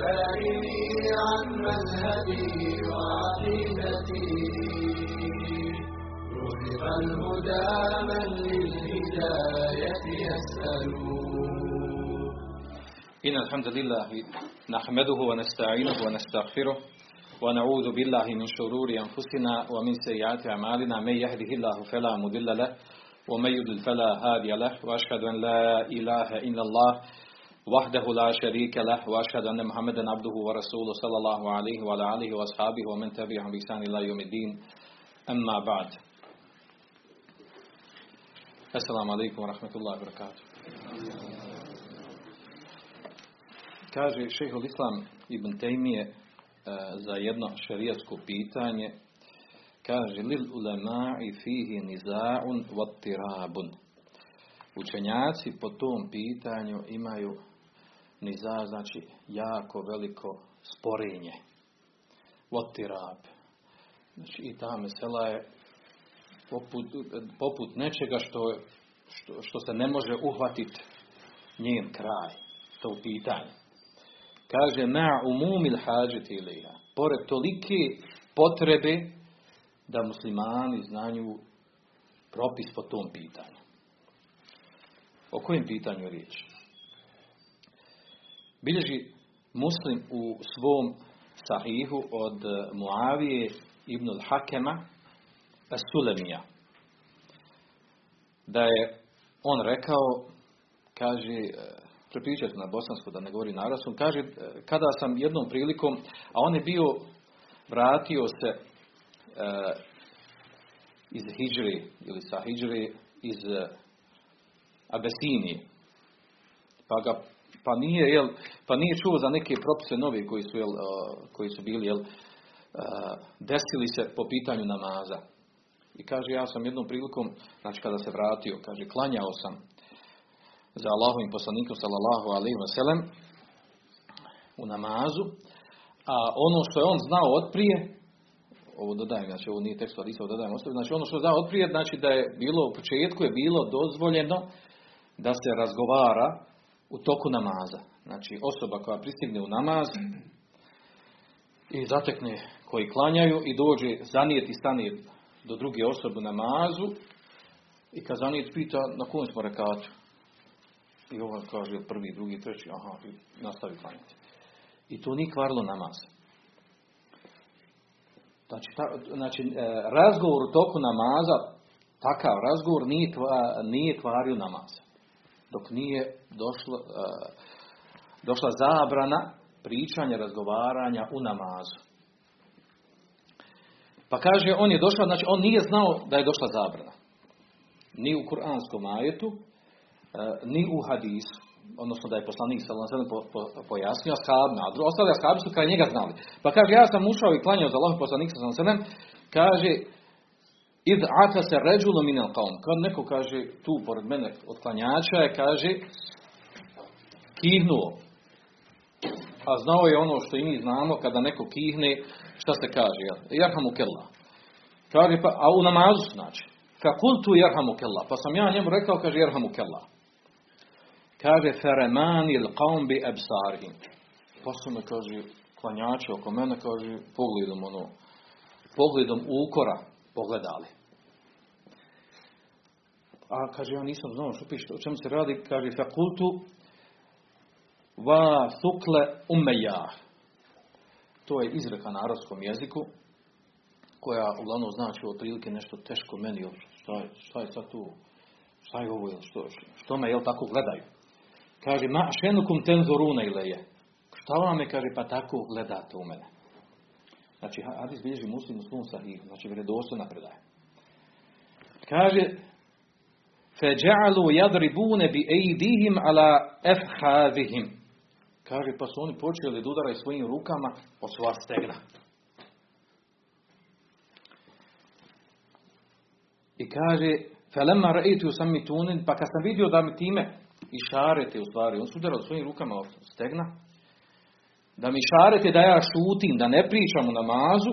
سائلي عن مذهبي وعقيدتي. رزق الهدى من للهداية يسأل إن الحمد لله نحمده ونستعينه ونستغفره ونعوذ بالله من شرور أنفسنا ومن سيئات أعمالنا. من يهده الله فلا مضل له ومن يضلل فلا هادي له. وأشهد أن لا إله إلا الله وحده لا شريك له وأشهد أن محمدا عبده ورسوله صلى الله عليه وعلى آله وأصحابه ومن تبعهم بإحسان إلى يوم الدين أما بعد السلام عليكم ورحمة الله وبركاته Kaže šehol Islam ibn Tejmije e, za jedno šarijatsko pitanje, kaže lil ulema'i fihi niza'un vattirabun. Učenjaci po tom pitanju imaju niza, znači jako veliko sporenje. Vattirab. Znači i ta mesela je poput, poput nečega što, što, što se ne može uhvatiti njen kraj, to pitanje. Kaže, na umumil hađeti ilija. Pored tolike potrebe da muslimani znaju propis po tom pitanju. O kojem pitanju je riječ? Bilježi muslim u svom sahihu od Muavije ibn al-Hakema Sulemija. Da je on rekao, kaže, prepričati na bosansku, da ne govori na arabskom, kaže, kada sam jednom prilikom, a on je bio, vratio se e, iz Hidžri, ili sa Hidžri, iz Abesinije. Pa ga, pa nije, jel, pa nije čuo za neke propise nove koji su, jel, koji su bili, jel, desili se po pitanju namaza. I kaže, ja sam jednom prilikom, znači kada se vratio, kaže, klanjao sam za Allahovim poslanikom sallallahu alaihi sallam u namazu, a ono što je on znao otprije, ovo dodajem, znači ovo nije tekst ovo dodajem ostavi, znači ono što je znao otprije, znači da je bilo, u početku je bilo dozvoljeno da se razgovara u toku namaza. Znači osoba koja pristigne u namaz i zatekne koji klanjaju i dođe zanijeti stane do druge osobe u namazu i kad zanijet pita na kojem smo rekatu, i ovaj kaže prvi, drugi, treći, aha, i nastavi klanjati. I to nije kvarilo namaz. Znači, ta, znači e, razgovor u toku namaza, takav razgovor nije, nije kvario namaz. Dok nije došlo, e, došla zabrana pričanja, razgovaranja u namazu. Pa kaže, on je došao, znači on nije znao da je došla zabrana. Ni u kuranskom ajetu, ni u hadisu, odnosno da je poslanik sallallahu po, po, pojasnio ashabima, a ostali ashabi su kraj njega znali. Pa kaže, ja sam ušao i klanjao za Allah poslanik sallallahu kaže, id ata se ređulo minel. Kad neko kaže, tu pored mene od klanjača je, kaže, kihnuo. A znao je ono što i mi znamo, kada neko kihne, šta se kaže, jarhamu kella. Kaže, pa, a u namazu znači. Fakultu jarhamu kella. Pa sam ja njemu rekao, kaže, jarhamu kella. Kaže, feremani il bi absarihim. Pa su me, kaže, klanjači oko mene, kaže, pogledom ono, pogledom ukora pogledali. A kaže, ja nisam znao što piše, o čemu se radi, kaže, fakultu va thukle ummeja. To je izreka na arabskom jeziku, koja uglavnom znači otprilike nešto teško meni, šta je, šta je sad tu, šta je ovo, što, što me, jel, tako gledaju. Kaže, ma šenukum tenzoruna ileje. Šta vam je, kaže, pa tako gledate u mene. Znači, hadis bilježi muslim u svom sahihu, znači vredostojna predaje. Kaže, feđa'alu jadribune bi ejdihim ala efhazihim. Kaže, pa su oni počeli da udaraju svojim rukama o sva stegna. I kaže, felemma rejtu sami tunin, pa kad sam vidio da mi time i šarete u stvari, on su udarali svojim rukama od stegna, da mi šarete da ja šutim, da ne pričam u namazu,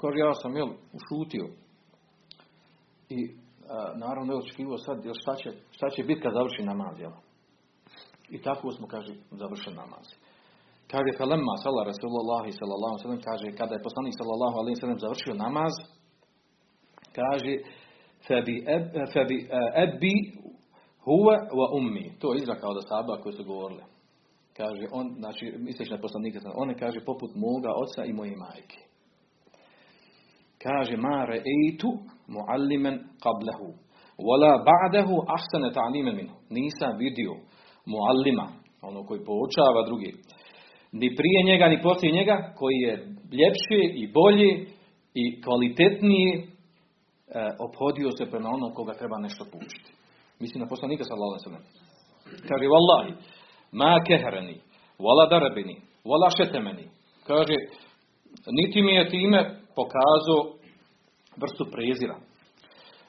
kaže ja sam jel, ušutio. I a, naravno je očekivao sad, jel, šta, će, šta će biti kad završi namaz, jel? I tako smo, kaže, završen namaz. Kaže, felemma sala Rasulullahi sallallahu sallam, kaže, kada je poslanik sallallahu alaihi sallam završio namaz, kaže, febi, eb, ebbi huve wa ummi. To je izraka od asaba koji su govorili. Kaže, on, znači, misliš na poslanika, on kaže, poput moga oca i moje majke. Kaže, ma re'eitu muallimen qablahu. Wala ba'dahu ahsana ta'limen minhu. Nisam vidio muallima, ono koji poučava drugi ni prije njega, ni poslije njega, koji je ljepši i bolji i kvalitetniji e, obhodio se prema onom koga treba nešto poučiti. Mislim na poslanika ve sellem. Kaže wallahi ma kehrani wala darabini wala šetemeni. Kaže niti mi je time pokazao vrstu prezira.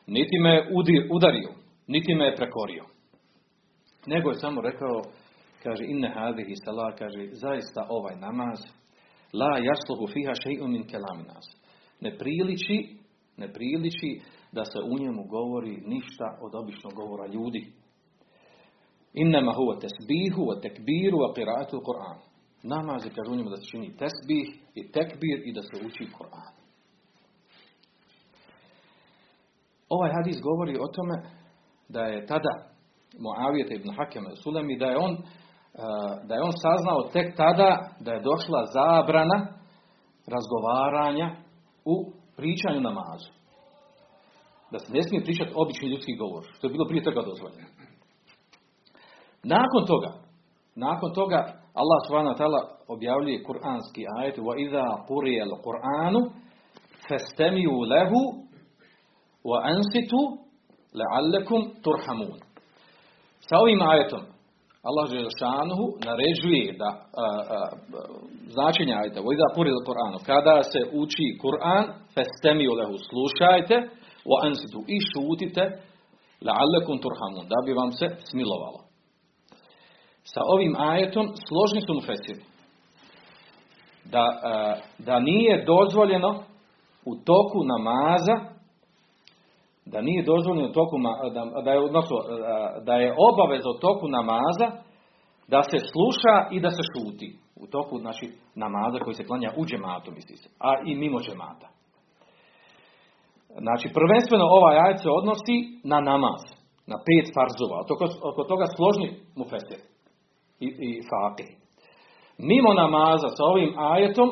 Niti me udario, niti me je prekorio. Nego je samo rekao kaže inne hadihi salah, kaže zaista ovaj namaz la jasluhu fiha še'un min kelaminas. Ne priliči, ne priliči da se u njemu govori ništa od običnog govora ljudi. Innama huwa tesbihu wa tekbiru wa qira'atu Kur'an. Namaz je kaže u njemu da se čini tesbih i tekbir i da se uči Kur'an. Ovaj hadis govori o tome da je tada Muavijete ibn Hakem Sulemi da je on da je on saznao tek tada da je došla zabrana razgovaranja u pričanju namazu. Da se ne smije pričati obični ljudski govor, što je bilo prije toga dozvoljeno. Nakon toga, nakon toga Allah subhanahu wa objavljuje kuranski ajet wa idha quriya al-Qur'anu fastami'u lahu wa ansitu la'allakum turhamun. Sa ovim ajetom Allah Želešanuhu naređuje da a, a, značenja ajta, vojda puril Koranu, kada se uči Kur'an, festemi lehu, slušajte, o ansitu i šutite, la'allekum turhamun, da bi vam se smilovalo. Sa ovim ajetom složni su mufesiri. Da, a, da nije dozvoljeno u toku namaza da nije dozvoljeno toku, da, da, je, odnosno, da je obaveza u toku namaza da se sluša i da se šuti. U toku znači, namaza koji se klanja u džematu, misli se, a i mimo džemata. Znači, prvenstveno ovaj ajet se odnosi na namaz, na pet farzova. Oko, oko toga složni mufesir i, i fakih. Mimo namaza sa ovim ajetom,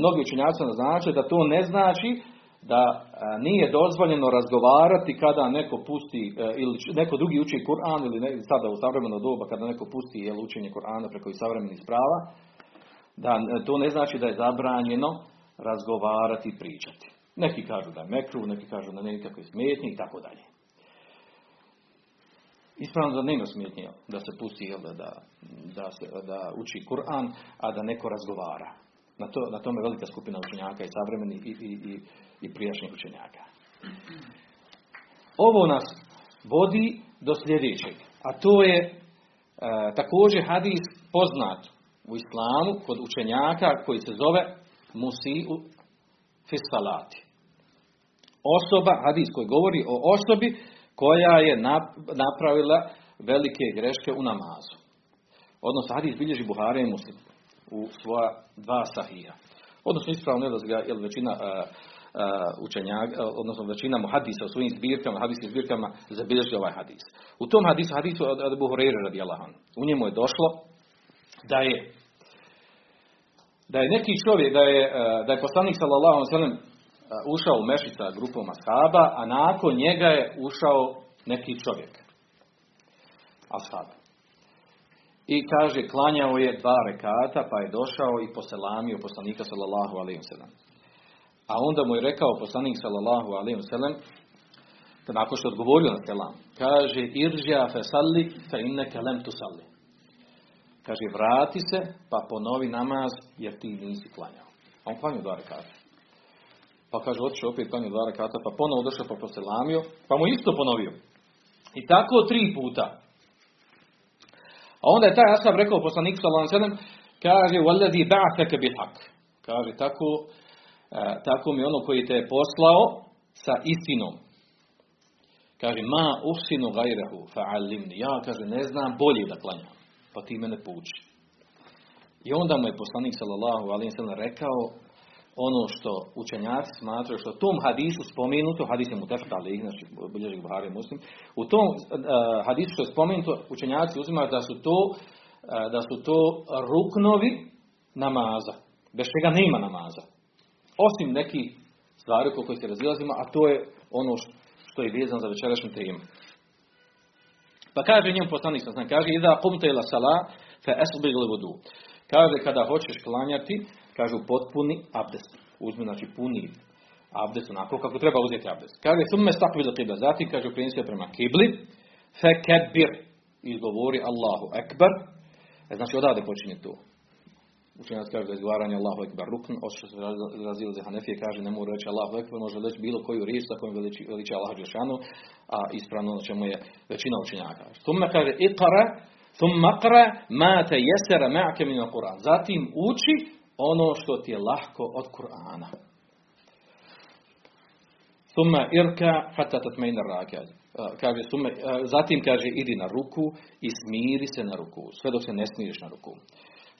mnogi učenjaci naznače da to ne znači da nije dozvoljeno razgovarati kada neko pusti ili neko drugi uči Kur'an ili ne, sada u savremeno doba kada neko pusti jel, učenje Kur'ana preko savremenih sprava, da to ne znači da je zabranjeno razgovarati i pričati. Neki kažu da je mekru, neki kažu da nekakve smetnje i tako dalje. Ispravno da nema smetnje da se pusti jel, da, da, se, da uči Kur'an, a da neko razgovara. Na, to, na tome velika skupina učenjaka i savremeni i, i, i, i prijašnjih učenjaka. Ovo nas vodi do sljedećeg, a to je e, također hadis poznat u islamu kod učenjaka koji se zove musi'u fisalati. Osoba, hadis koji govori o osobi koja je napravila velike greške u namazu. Odnosno, hadis bilježi Buhari i Muslim u svoja dva sahija. Odnosno, ispravno je da ga jel, većina učenjaka, odnosno većina muhadisa u svojim zbirkama, hadijskim zbirkama zabilježi ovaj hadis. U tom hadisu, hadisu od Abu Hurajra radijallahu u njemu je došlo da je da je neki čovjek, da je, da je poslanik sallallahu alejhi ve ušao u mešit sa grupom ashaba, a nakon njega je ušao neki čovjek. Ashab. I kaže, klanjao je dva rekata, pa je došao i poselamio poslanika sallallahu alejhi ve sellem. A onda mu je rekao poslanik sallallahu alejhi ve sellem nakon što je odgovorio na selam, kaže irđa fe salli fe inneke lem tu salli. Kaže vrati se pa ponovi namaz jer ti nisi klanjao. A on klanjao dva rekata. Pa kaže otišao opet klanjao dva rekata pa ponovo došao pa poselamio pa mu isto ponovio. I tako tri puta. A onda je taj ashab rekao poslanik sallallahu alejhi ve sellem kaže wallazi ba'athaka bil haq. Kaže tako tako mi ono koji te je poslao sa istinom. Kaže, ma uhsinu gajrehu fa'alimni. Ja, kaže, ne znam bolje da klanjam. Pa ti mene pouči. I onda mu je poslanik sallallahu alejhi ve rekao ono što učenjaci smatraju što tom hadisu spomenuto, hadis je mutafak ali znači bilježi Buhari Muslim, u tom uh, hadisu što je spomenuto, učenjaci uzimaju da su to uh, da su to ruknovi namaza, bez čega nema namaza. Osim neki stvari oko kojih se razilazimo, a to je ono što je vezano za večerašnju temu. Pa kaže njemu poslanik sam, kaže, ida kumte ila sala, fe esbig vodu. Kaže, kada hoćeš klanjati, kažu potpuni abdest. Uzmi, znači puni abdest, onako kako treba uzeti abdest. Kaže, summe stakvi do kibla. Zatim, kaže, okrenji prema kibli, fe kebir. Izgovori Allahu ekber. E, znači, odavde počinje to. Učenjac kaže da je izgovaranje Allahu Ekber rukn, od što se razili za Hanefije kaže ne mora reći Allahu Ekber, može reći bilo koju riječ sa kojom veliči, veliči Allah Đešanu, a ispravno na čemu je većina učenjaka. Thumma kaže iqra, thumma qra ma te jesera ma'ke min. Zatim uči ono što ti je lahko od Kur'ana. Thumma irka hatta tatmaina rakad. Kaže, summa, zatim kaže idi na ruku i smiri se na ruku, sve dok se ne smiriš na ruku.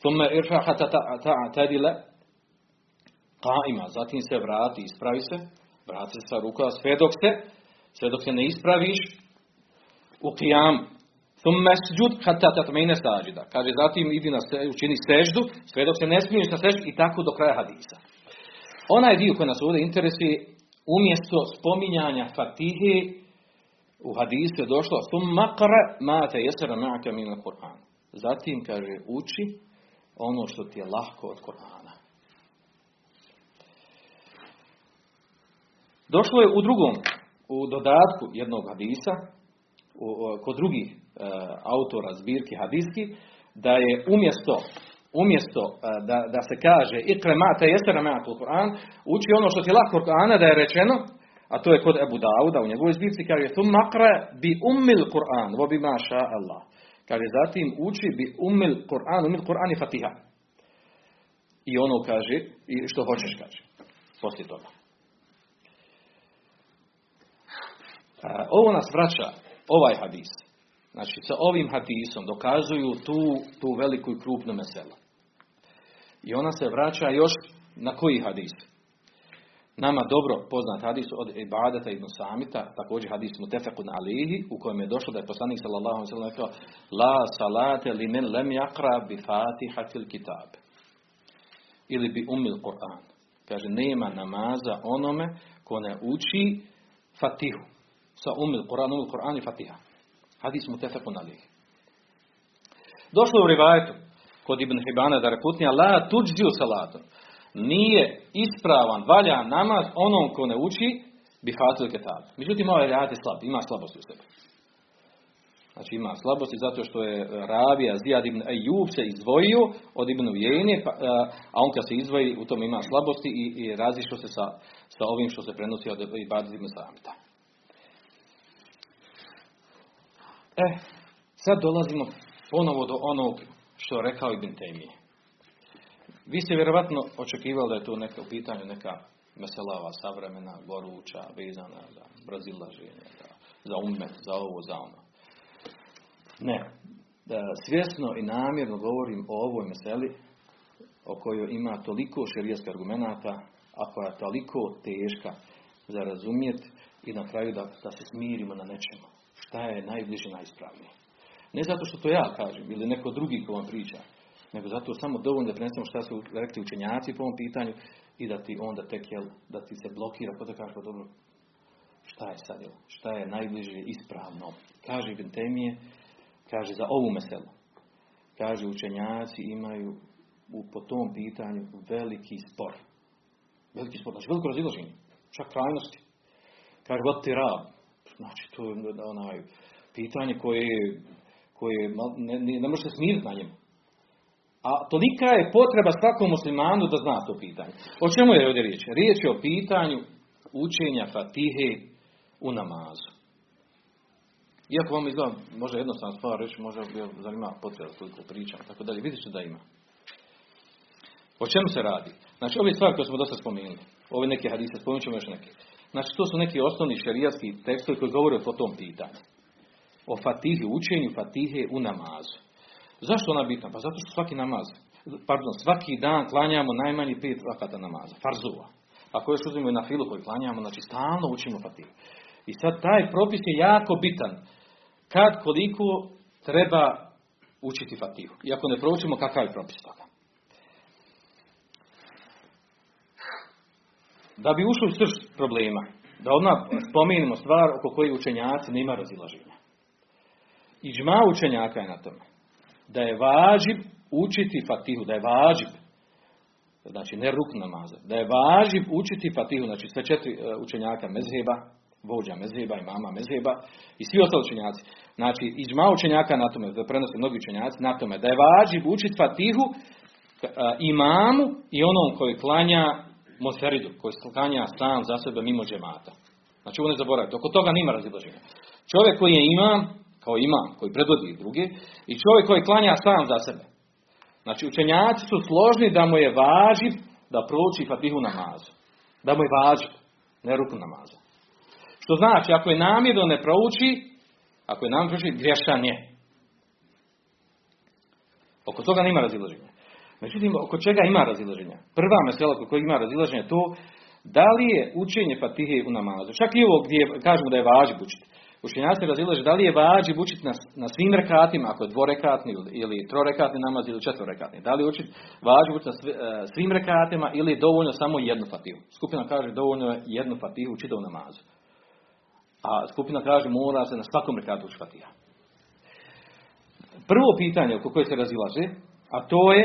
Thumma irfa hata ta'tadila qa'ima. Zatim se vrati, ispravi se, vrati se sa ruka sve dok se, sve dok se ne ispraviš u qiyam. Thumma sujud hatta tatma'ina sajida. Kaže zatim idi na se, učini seždu, sve dok se ne smiješ na seždu i tako do kraja hadisa. Onaj dio koji nas ovdje interesuje, umjesto spominjanja Fatihe, u hadisu je došlo, thumma qra ma te jesera ma'aka min al-Qur'an. Zatim kaže uči ono što ti je lahko od Korana. Došlo je u drugom, u dodatku jednog hadisa, u, kod drugih autora zbirki hadiski, da je umjesto umjesto e, da, da se kaže ikre mate jesera mate u Koran, uči ono što ti od Korana da je rečeno, a to je kod Ebu Dauda u njegovoj zbirci, kaže tu makre bi umil Koran, vo bi maša Allah. Kaže, zatim uči bi umil Kur'an, umil Kur'an i Fatiha. I ono kaže, i što hoćeš kaže. Poslije toga. A, ovo nas vraća, ovaj hadis. Znači, sa ovim hadisom dokazuju tu, tu veliku i krupnu meselu. I ona se vraća još na koji hadis? Nama dobro poznat hadis od Ibadeta ibn Samita, također hadis Mutefekun alihi, u kojem je došlo da je poslanik sallallahu alaihi sallam rekao La salate li men lem jakra bi fatihatil kitab. Ili bi umil Kur'an. Kaže, nema namaza onome ko ne uči fatihu. Sa umil Kur'an, umil Kur'an i fatiha. Hadis Mutefekun alihi. Došlo u rivajetu kod Ibn Hibana da reputnija La tuđđu salatu nije ispravan, valja namaz onom ko ne uči bi fatil ketab. Međutim, ovaj rad je slab, ima slabosti u sebi. Znači ima slabosti zato što je Ravija Zijad ibn Ejub se izdvojio od Ibn Ujenje, pa, a on kad se izdvoji u tom ima slabosti i, i razišao se sa, sa ovim što se prenosi od Ibad ibn Samita. E, sad dolazimo ponovo do onog što je rekao Ibn Temije. Vi ste vjerovatno očekivali da je to neka u pitanju neka veselava, savremena, goruća, vezana za brazilaženje, za, za umet, za ovo, za ono. Ne. Da svjesno i namjerno govorim o ovoj meseli o kojoj ima toliko šerijskih argumenata, a koja je toliko teška za razumjeti i na kraju da, da se smirimo na nečemu. Šta je najbliže, najispravnije. Ne zato što to ja kažem ili neko drugi ko vam priča, nego zato samo dovoljno da prenesemo šta su rekli učenjaci po ovom pitanju i da ti onda tek, jel, da ti se blokira, pa da kažeš, pa dobro, šta je sad, jel, šta je najbliže ispravno. Kaže Ibn Temije, kaže za ovu meselu, kaže učenjaci imaju u, po tom pitanju veliki spor. Veliki spor, znači veliko razilaženje, čak krajnosti. Kaže, vod ti rab, znači to je onaj pitanje koje, koje ne, ne, ne može se smiriti na njemu. A tolika je potreba svakom muslimanu da zna to pitanje. O čemu je ovdje riječ? Riječ je o pitanju učenja fatihe u namazu. Iako vam izgleda, može jednostavno stvar reći, može bi zanima potreba toliko pričam, tako dalje. Što da ima. O čemu se radi? Znači, ove stvari koje smo dosta spomenuli, ove neke hadise, spomenut ćemo još neke. Znači, to su neki osnovni šerijatski tekstovi koji govore o tom pitanju. O fatihi, učenju fatihe u namazu. Zašto ona bitna? Pa zato što svaki namaz, pardon, svaki dan klanjamo najmanje pet vakata namaza, farzova. Ako još uzmemo na filu koji klanjamo, znači stalno učimo fatihu. I sad taj propis je jako bitan. Kad, koliko treba učiti fatihu. I ako ne proučimo, kakav je propis toga. Da bi ušli u srž problema, da odmah spomenemo stvar oko koje učenjaci nema razilaženja. I džma učenjaka je na tome. Da je važib učiti fatihu, da je važib. Znači, ne ruk namaza. Da je važib učiti fatihu, znači sve četiri e, učenjaka mezheba, vođa mezheba i mama mezheba i svi ostali učenjaci. Znači, i džma učenjaka na tome, da prenose mnogi učenjaci na tome, da je važib učiti fatihu e, imamu i onom koji klanja Mosferidu, koji klanja sam za sebe mimo džemata. Znači ovo ne zaboravite, oko toga nima razilaženja. Čovjek koji je imam, kao imam, koji predvodi drugi, i čovjek koji klanja sam za sebe. Znači učenjaci su složni da mu je važiv da prouči fatihu namazu. Da mu je važiv, ne ruku namaza. Što znači, ako je namjerno ne prouči, ako je namjerno prouči, grešan je. Oko toga nima razilaženja. Međutim, oko čega ima razilaženja? Prva mesela oko kojeg ima razilaženja to da li je učenje fatihe u namazu. Čak i ovo gdje kažemo da je važib učiti. Učenjaci razilaže da li je važib učiti na, na svim rekatima, ako je dvorekatni ili trorekatni namaz ili četvorekatni. Da li je učiti važib učiti na e, svim rekatima ili je dovoljno samo jednu fatihu. Skupina kaže dovoljno je jednu fatihu u namazu. A skupina kaže mora se na svakom rekatu učiti fatiha. Prvo pitanje oko koje se razilaže, a to je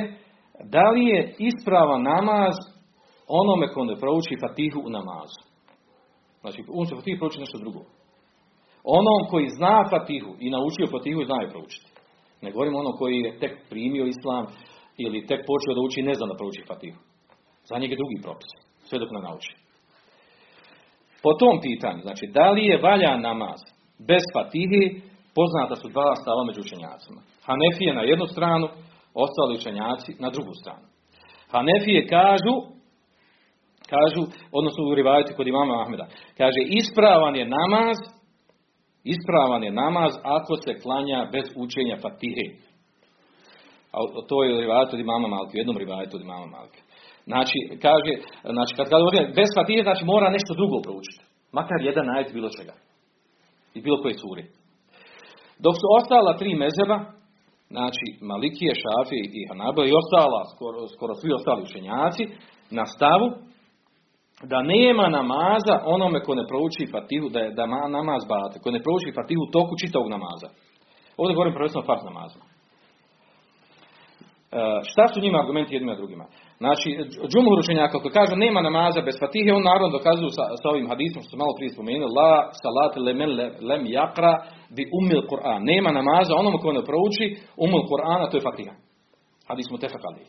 da li je ispravan namaz onome ko ne prouči fatihu u namazu. Znači, on će fatihu prouči nešto drugo. Onom koji zna fatihu i naučio fatihu i zna je proučiti. Ne govorimo onom koji je tek primio islam ili tek počeo da uči ne zna da prouči fatihu. Za njega je drugi propis. Sve dok ne nauči. Po tom pitanju, znači, da li je valja namaz bez fatihi, poznata su dva stava među učenjacima. Hanefije na jednu stranu, ostali učenjaci na drugu stranu. Hanefije kažu, kažu, odnosno u rivajati kod imama Ahmeda, kaže ispravan je namaz, ispravan je namaz ako se klanja bez učenja fatihe. A to je u rivajatu od imama Malke, u jednom rivajatu od imama Malke. Znači, kaže, znači kad kaže bez fatihe, znači mora nešto drugo proučiti. Makar jedan najet bilo čega. I bilo koje suri. Dok su ostala tri mezeba, znači Malikije, Šafi i Hanaba i ostala, skoro, skoro svi ostali učenjaci, na stavu da nema namaza onome ko ne prouči fatihu, da je da namaz bate, ko ne prouči fatihu toku čitavog namaza. Ovdje govorim prvenstveno fart namazima. E, šta su njima argumenti jednima drugima? Znači, džumhur učenjaka koji kažu nema namaza bez fatihe, on naravno dokazuju sa, sa ovim hadisom što malo prije spomenuli, la salat lemen lem jakra bi umil Kur'an. Nema namaza onom ko ne prouči umil Kur'ana, to je fatiha. Hadis mu tefakali.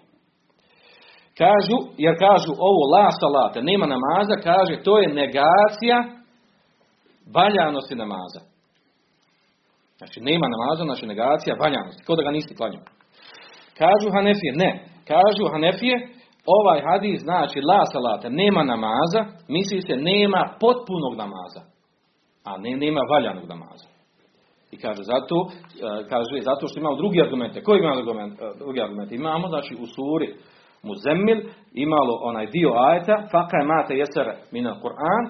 Kažu, jer kažu ovo la salate, nema namaza, kaže to je negacija valjanosti namaza. Znači nema namaza, znači negacija valjanosti, kao da ga nisi klanjao. Kažu Hanefije, ne. Kažu Hanefije, ovaj hadis znači la salate, nema namaza, misli se nema potpunog namaza, a ne nema valjanog namaza. I kaže zato, e, kaže zato što imamo drugi argumente. Koji imamo argument, e, drugi argument? Imamo znači u suri Muzemmil imalo onaj dio ajeta fakaj mate jeser minal Kur'an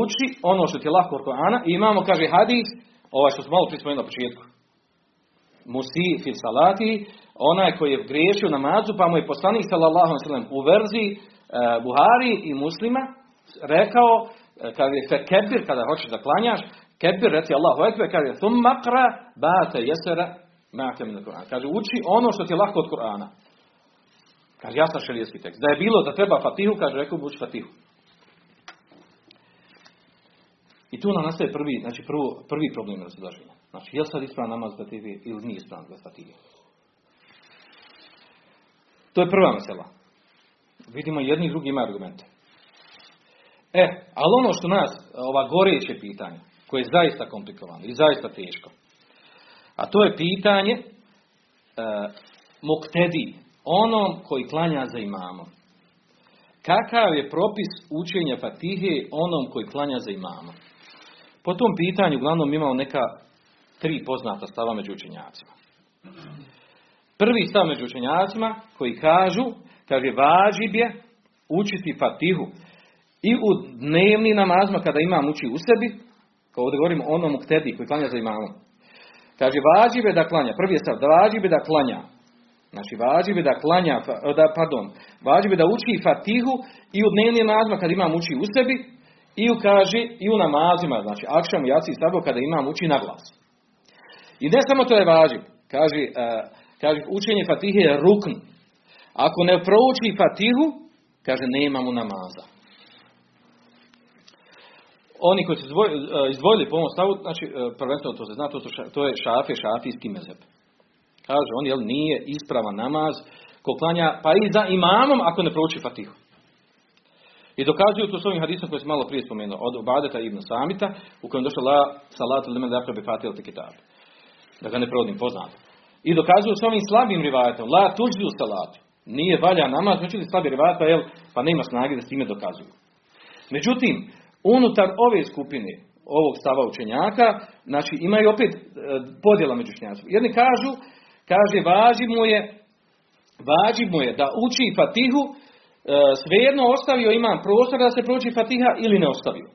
uči ono što ti je lako Kur'ana i imamo kaže hadis ovaj što smo malo prije na početku musi fil salati onaj koji je griješio namazu pa mu je poslanik sallallahu alejhi u verziji e, Buhari i Muslima rekao e, kad je fekebir kada hoćeš da klanjaš kebir reci Allahu ekber kaže thumma qra ba'ta yasra ma'aka min al-Qur'an kaže uči ono što ti je lako od Kur'ana Kaže, jasan šarijetski tekst. Da je bilo da treba fatihu, kaže, rekao uči fatihu. I tu nam nastaje prvi, znači prvo, prvi problem razilaženja. Znači, je li sad ispravan namaz fatihi ili nije ispravan fatihi? To je prva mesela. Vidimo jedni i drugi imaju argumente. E, ali ono što nas, ova goreće pitanje, koje je zaista komplikovano i zaista teško, a to je pitanje e, muktedi, onom koji klanja za imamom. Kakav je propis učenja fatihe onom koji klanja za imamom? Po tom pitanju uglavnom imamo neka tri poznata stava među učenjacima. Prvi stav među učenjacima koji kažu, kaže vađib je učiti fatihu i u dnevnim namazima kada imam uči u sebi, kao ovdje govorimo o onom ktedi koji klanja za imamom. Kaže vađib je da klanja, prvi je stav, da vađib je da klanja. Znači vađib je da klanja, da, pardon, vađib je da uči fatihu i u dnevnim namazima kada imam uči u sebi, i u kaže i u namazima, znači akšam, jaci i sabo kada imam uči na glas. I ne samo to je važiv, kaže, uh, kaže učenje fatihe je rukn. Ako ne prouči fatihu, kaže nema mu namaza. Oni koji su e, izdvojili po ovom stavu, znači e, prvenstveno to se zna, to, to je šafe, šafijski mezeb. Kaže on, jel, nije ispravan namaz ko klanja, pa i za imamom ako ne prouči fatihu. I dokazuju to s ovim hadisom koji sam malo prije spomenuo, od Obadeta ibn Samita, u kojem došlo la salatu limen dakle bi fatil. Da ga ne provodim poznato. I dokazuju s ovim slabim rivajetom, la tuđu salatu. Nije valja namaz, međutim slabi rivajeta, jel, pa nema snage da s time dokazuju. Međutim, unutar ove skupine, ovog stava učenjaka, znači imaju opet e, podjela među učenjacima. Jedni kažu, kaže, važi mu je, važi mu je da uči fatihu E, svejedno ostavio imam prostor da se prouči Fatiha ili ne ostavio.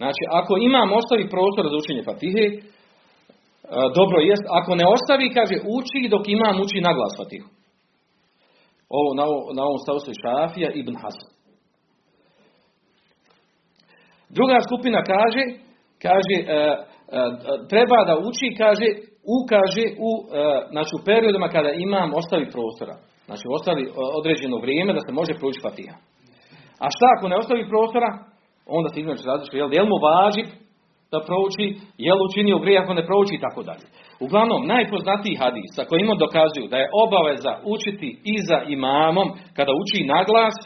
Znači, ako imam ostavi prostor za učenje Fatihe, dobro jest, ako ne ostavi, kaže, uči dok imam uči na glas Fatihu. Ovo, na, na ovom stavu se Šafija ibn Hasan. Druga skupina kaže, kaže, e, treba da uči, kaže, ukaže u, znači, u periodima kada imam ostavi prostora. Znači ostavi određeno vrijeme da se može proučiti Fatiha. A šta ako ne ostavi prostora? Onda se između različite, jel, jel mu važi da prouči, jel učinio grije ako ne prouči i tako dalje. Uglavnom, najpoznatiji hadis sa kojim dokazuju da je obaveza učiti i za imamom kada uči naglas,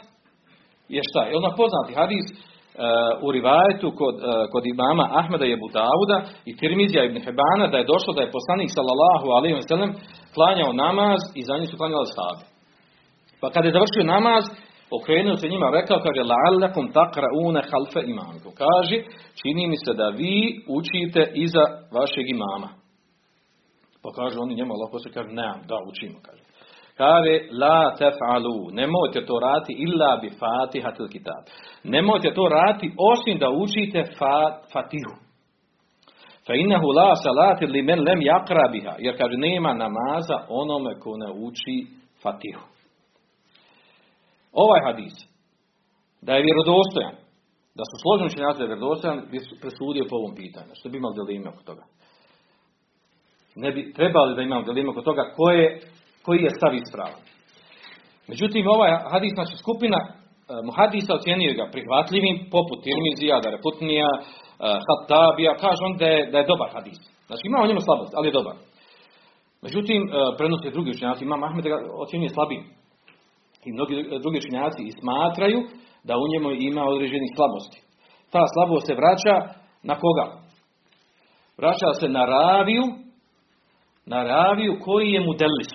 je šta? Je ono poznati hadis uh, u rivajetu kod, uh, kod imama Ahmeda i Ebu i Tirmizija ibn Hebana da je došlo da je poslanik sallallahu alaihi wa sallam klanjao namaz i za njih su klanjali sahabe. Pa kada je završio namaz, okrenuo se njima, rekao, kaže, la'allakum taqra'una halfe imamiku. Kaže, čini mi se da vi učite iza vašeg imama. Pa kaže, oni njemu Allah se kaže, ne, da, učimo, kaže. Kaže, la tef'alu, nemojte to rati illa bi fatihatil kitab. Nemojte to rati osim da učite fat, fatihu. Fa innahu la salati li men lem yakra biha. Jer kaže, nema namaza onome ko ne uči fatihu. Ovaj hadis, da je vjerodostojan, da su složeni učenjaci da je vjerodostojan, bi presudio po ovom pitanju. Što bi imali dileme oko toga? Ne bi trebali da imamo dileme oko toga koje, koji je stav ispravan. Međutim, ovaj hadis, znači skupina uh, muhadisa ocjenio ga prihvatljivim, poput Tirmizija, da reputnija, uh, Hattabija, kaže on da je, da je dobar hadis. Znači ima o njemu slabost, ali je dobar. Međutim, uh, prenose drugi učenjaci, ima Ahmed ga ocjenjuje slabim. I mnogi drugi činjaci i smatraju da u njemu ima određenih slabosti. Ta slabost se vraća na koga? Vraća se na raviju, na raviju koji je mudelis.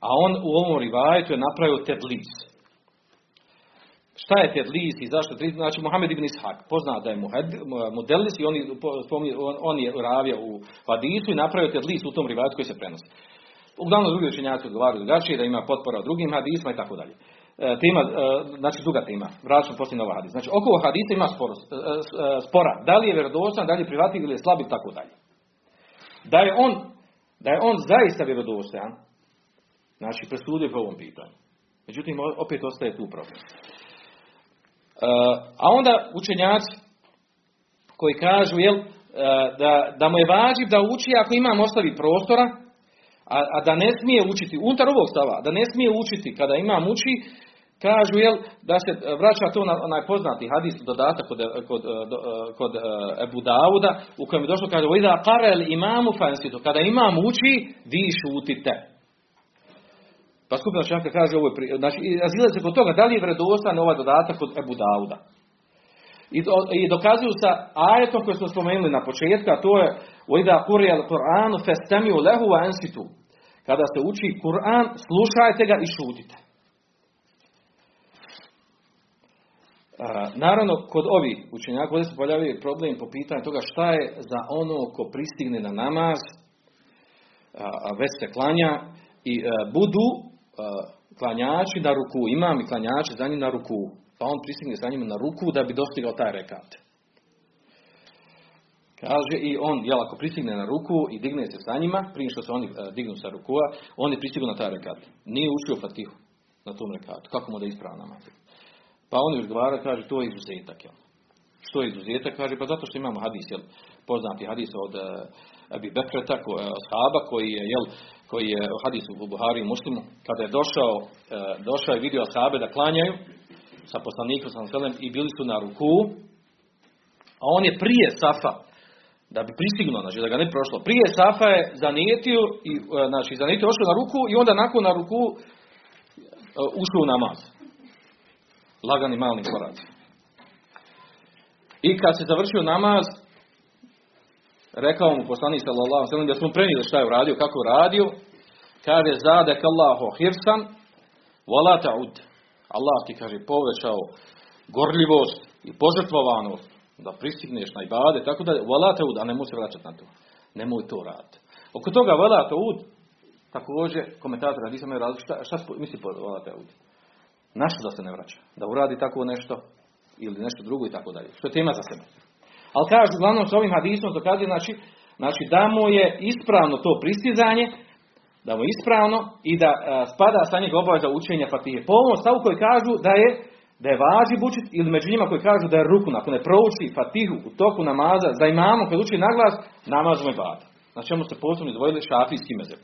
A on u ovom rivajetu je napravio tedlis. Šta je tedlis i zašto? Znači, Mohamed ibn Ishaq pozna da je mudelis i on, on, on je ravio u hadisu i napravio tedlis u tom rivajetu koji se prenosi. Uglavnom drugi učenjaci odgovaraju drugačije, da ima potpora drugim hadisma i tako dalje. E, tema, e, znači druga tema, vraćam poslije nova hadis. Znači oko hadisa ima sporo, e, spora, da li je vjerodostan, da li je privatnik ili je slab i tako dalje. Da je on, da je on zaista vjerodostan, znači presudio po ovom pitanju. Međutim, opet ostaje tu problem. A onda učenjaci koji kažu, jel, da, da mu je važiv da uči ako imam ostavi prostora, a, a da ne smije učiti, unutar ovog stava, da ne smije učiti kada imam uči, kažu jel, da se vraća to na onaj poznati hadis dodatak kod, kod, kod Ebu Dauda, u kojem je došlo, kaže, ida karel imamu fansitu, kada imam uči, vi šutite. Pa skupina čanka kaže ovo je, znači, razile se kod toga, da li je vredostan ovaj dodatak kod Ebu Dauda. I, I dokazuju sa ajetom koji smo spomenuli na početku, a to je وَإِذَا قُرِيَ الْقُرْآنُ فَاسْتَمِعُوا لَهُ وَأَنْسِتُوا Kada se uči Kur'an, slušajte ga i šutite. naravno, kod ovih učenjaka ovdje se pojavio problem po pitanju toga šta je za ono ko pristigne na namaz, već se klanja i e, budu e, klanjači na ruku, imam i klanjači za njim na ruku, pa on pristigne za njim na ruku da bi dostigao taj rekat. Kaže i on, jel ako pristigne na ruku i digne se sa njima, prije što se oni dignu sa rukua, on je pristignu na taj rekat. Nije učio fatihu na tom rekatu. Kako mu da ispravna namaz? Pa oni odgovara, kaže, to je izuzetak. Jel? Što je izuzetak? Kaže, pa zato što imamo hadis, jel? poznati hadis od uh, Abi Bekreta, ko, uh, sahaba, koji je, jel, koji je u hadisu u Buhari i Muslimu, kada je došao, došao i vidio sahabe da klanjaju sa poslanikom sa i bili su na ruku, a on je prije Safa, da bi pristignuo, znači da ga ne prošlo, prije Safa je zanijetio, i, znači zanijetio, ošao na ruku i onda nakon na ruku ušao u namaz. Lagani malni koraci. I kad se završio namaz, rekao mu poslanik sallallahu alejhi da smo prenijeli šta je uradio, kako je uradio, kaže zade kallahu hirsan wala ta'ud. Allah ti kaže povećao gorljivost i požrtvovanost da pristigneš na ibade, tako da wala ta'ud, a nemoj se vraćati na to. Nemoj to raditi. Oko toga wala ta'ud, također komentator hadisa imaju različite, šta, misli po wala ta'ud? Našto da se ne vraća? Da uradi tako nešto ili nešto drugo i tako dalje. Što je tema za sebe. Ali kaže, uglavnom s ovim hadisom dokazuje, znači, znači da mu je ispravno to pristizanje, da mu je ispravno i da a, spada sa njega obaveza učenja Fatihe. Po ovom stavu koji kažu da je da je važi učit ili među njima koji kažu da je ruku ako ne prouči Fatihu u toku namaza za imamo kad uči naglas namaz mu je bad. Na čemu se posebno izdvojili šafijski mezeb.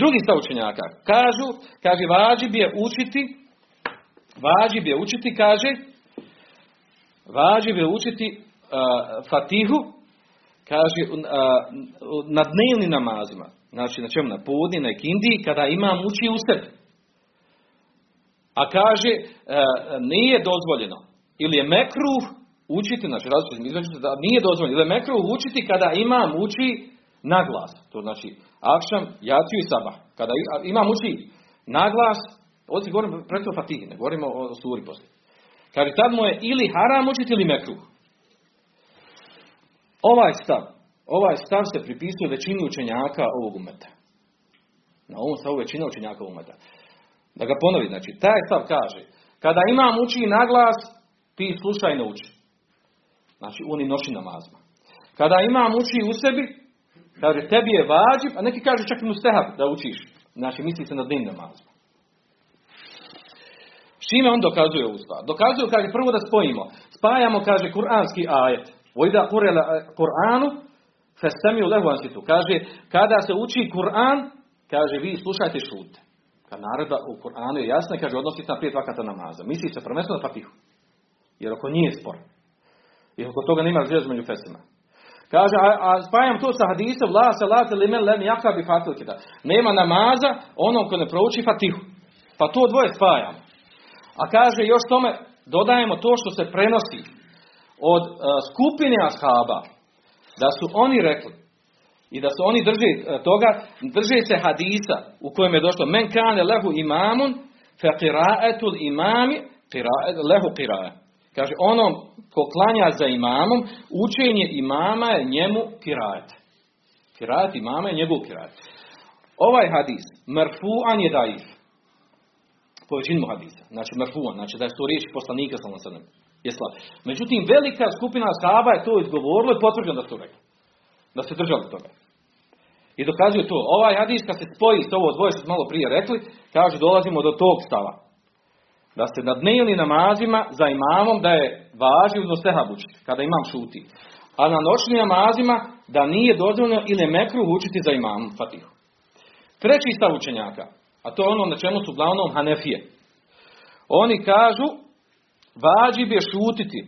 Drugi stav učenjaka kažu, kaže važi bi je učiti važi bi je učiti, kaže važi bi je učiti Fatihu, kaže, na dnevnim namazima, znači na čemu, na podni, na ikindi, kada imam uči u sebi. A kaže, nije dozvoljeno, ili je mekruh učiti, znači različitim između da nije dozvoljeno, ili je mekruh učiti kada imam uči na glas. To znači, akšam, jaciju i sabah. Kada imam uči na glas, ovdje govorimo preto Fatihi, ne govorimo o suri poslije. Kaže, tad mu je ili haram učiti ili mekruh. Ovaj stav, ovaj stav se pripisuje većini učenjaka ovog umeta. Na ovom stavu većina učenjaka umeta. Da ga ponovi, znači, taj stav kaže, kada imam uči naglas, ti slušaj ne uči. Znači, oni noši namazma. Kada imam uči u sebi, kaže, tebi je vađib, a neki kaže čak i mustehab da učiš. Znači, misli se na dnim namazma. S čime on dokazuje ovu stvar? Dokazuje, kaže, prvo da spojimo. Spajamo, kaže, kuranski ajet. Vojda kurela Kur'anu, festemi lehu ansitu. Kaže, kada se uči Kur'an, kaže, vi slušajte šute. Kad naredba u Kur'anu je jasna, kaže, odnosi se na pet vakata namaza. Misli se prvenstveno na fatihu. Jer ako nije spor. I oko toga nema razvijaz među fesima. Kaže, a, a spajam to sa hadisom, la salate limen len jaka bi fatil kita. Nema namaza onom ko ne prouči fatihu. Pa to dvoje spajamo. A kaže, još tome dodajemo to što se prenosi od uh, skupine ashaba da su oni rekli i da su oni drže toga, drže se hadisa u kojem je došlo men kane lehu imamun fe qira'etul imami lehu qira'a. Kaže, onom ko klanja za imamom, učenje imama je njemu kirajet. Kirajet imama je njegov kirajet. Ovaj hadis, merfu'an je daif. Po hadisa. Znači, merfu'an, znači da je to riječ poslanika sallallahu je slab. Međutim, velika skupina sahaba je to izgovorila i potvrđeno da su rekli. Da se držali toga. I dokazuje to. Ovaj hadis kad se spoji s ovo dvoje što smo malo prije rekli, kaže dolazimo do tog stava. Da se na dnevnim namazima za imamom da je stehab učiti, kada imam šuti. A na noćnim namazima da nije dozvoljeno ili mekruh učiti za imamom fatihu. Treći stav učenjaka, a to je ono na čemu su uglavnom Hanefije. Oni kažu Vađib je šutiti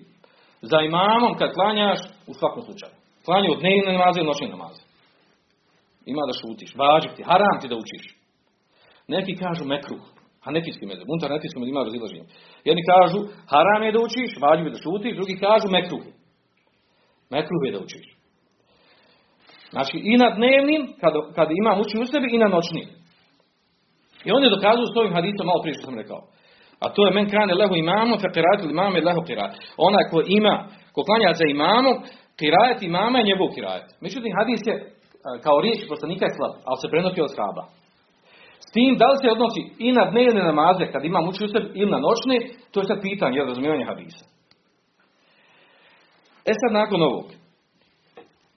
za imamom kad klanjaš u svakom slučaju. Klanju od dnevne namaze i noćne namaze. Ima da šutiš. Vađib ti, haram ti da učiš. Neki kažu mekruh. A neki skim mezeb. Untar neki skim ima razilaženje. Jedni kažu haram je da učiš, vađib je da šutiš, drugi kažu mekruh. Mekruh je da učiš. Znači i na dnevnim, kada, kada imam uči u sebi, i na noćnim. I oni dokazuju s ovim hadisom malo prije što sam rekao. A to je men kane lehu imamo, fe qiratu imame lehu qirat. Onaj ko ima, ko klanja za imamom, qiraat imama je njegov qiraat. Međutim, hadis je kao riječ poslanika je slab, ali se prenosi od shaba. S tim, da li se odnosi i na dnevne namaze, kad imam uči sebi, ili na noćne, to je sad pitanje, je razumijevanje hadisa. E sad, nakon ovog,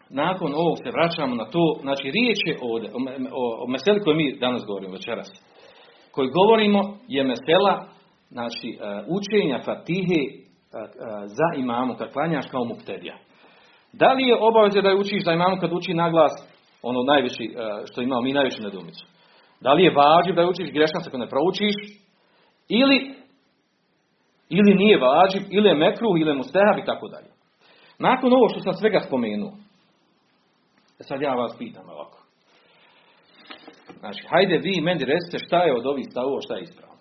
nakon ovog se vraćamo na to, znači riječ je ovdje, o, o, o meseli koju mi danas govorimo večeras, koji govorimo je mesela, znači, e, učenja fatihe e, e, za imamu, kad klanjaš kao muktedija. Da li je obaveza da je učiš za imamu kad uči naglas, ono najveći, što imamo mi najveću nedumicu? Da li je važiv da učiš grešan ako ne proučiš? Ili, ili nije važiv, ili je mekruh, ili je mustehab i tako dalje. Nakon ovo što sam svega spomenuo, e sad ja vas pitam ovako. Znači, hajde vi meni recite šta je od ovih stavova, šta je ispravno.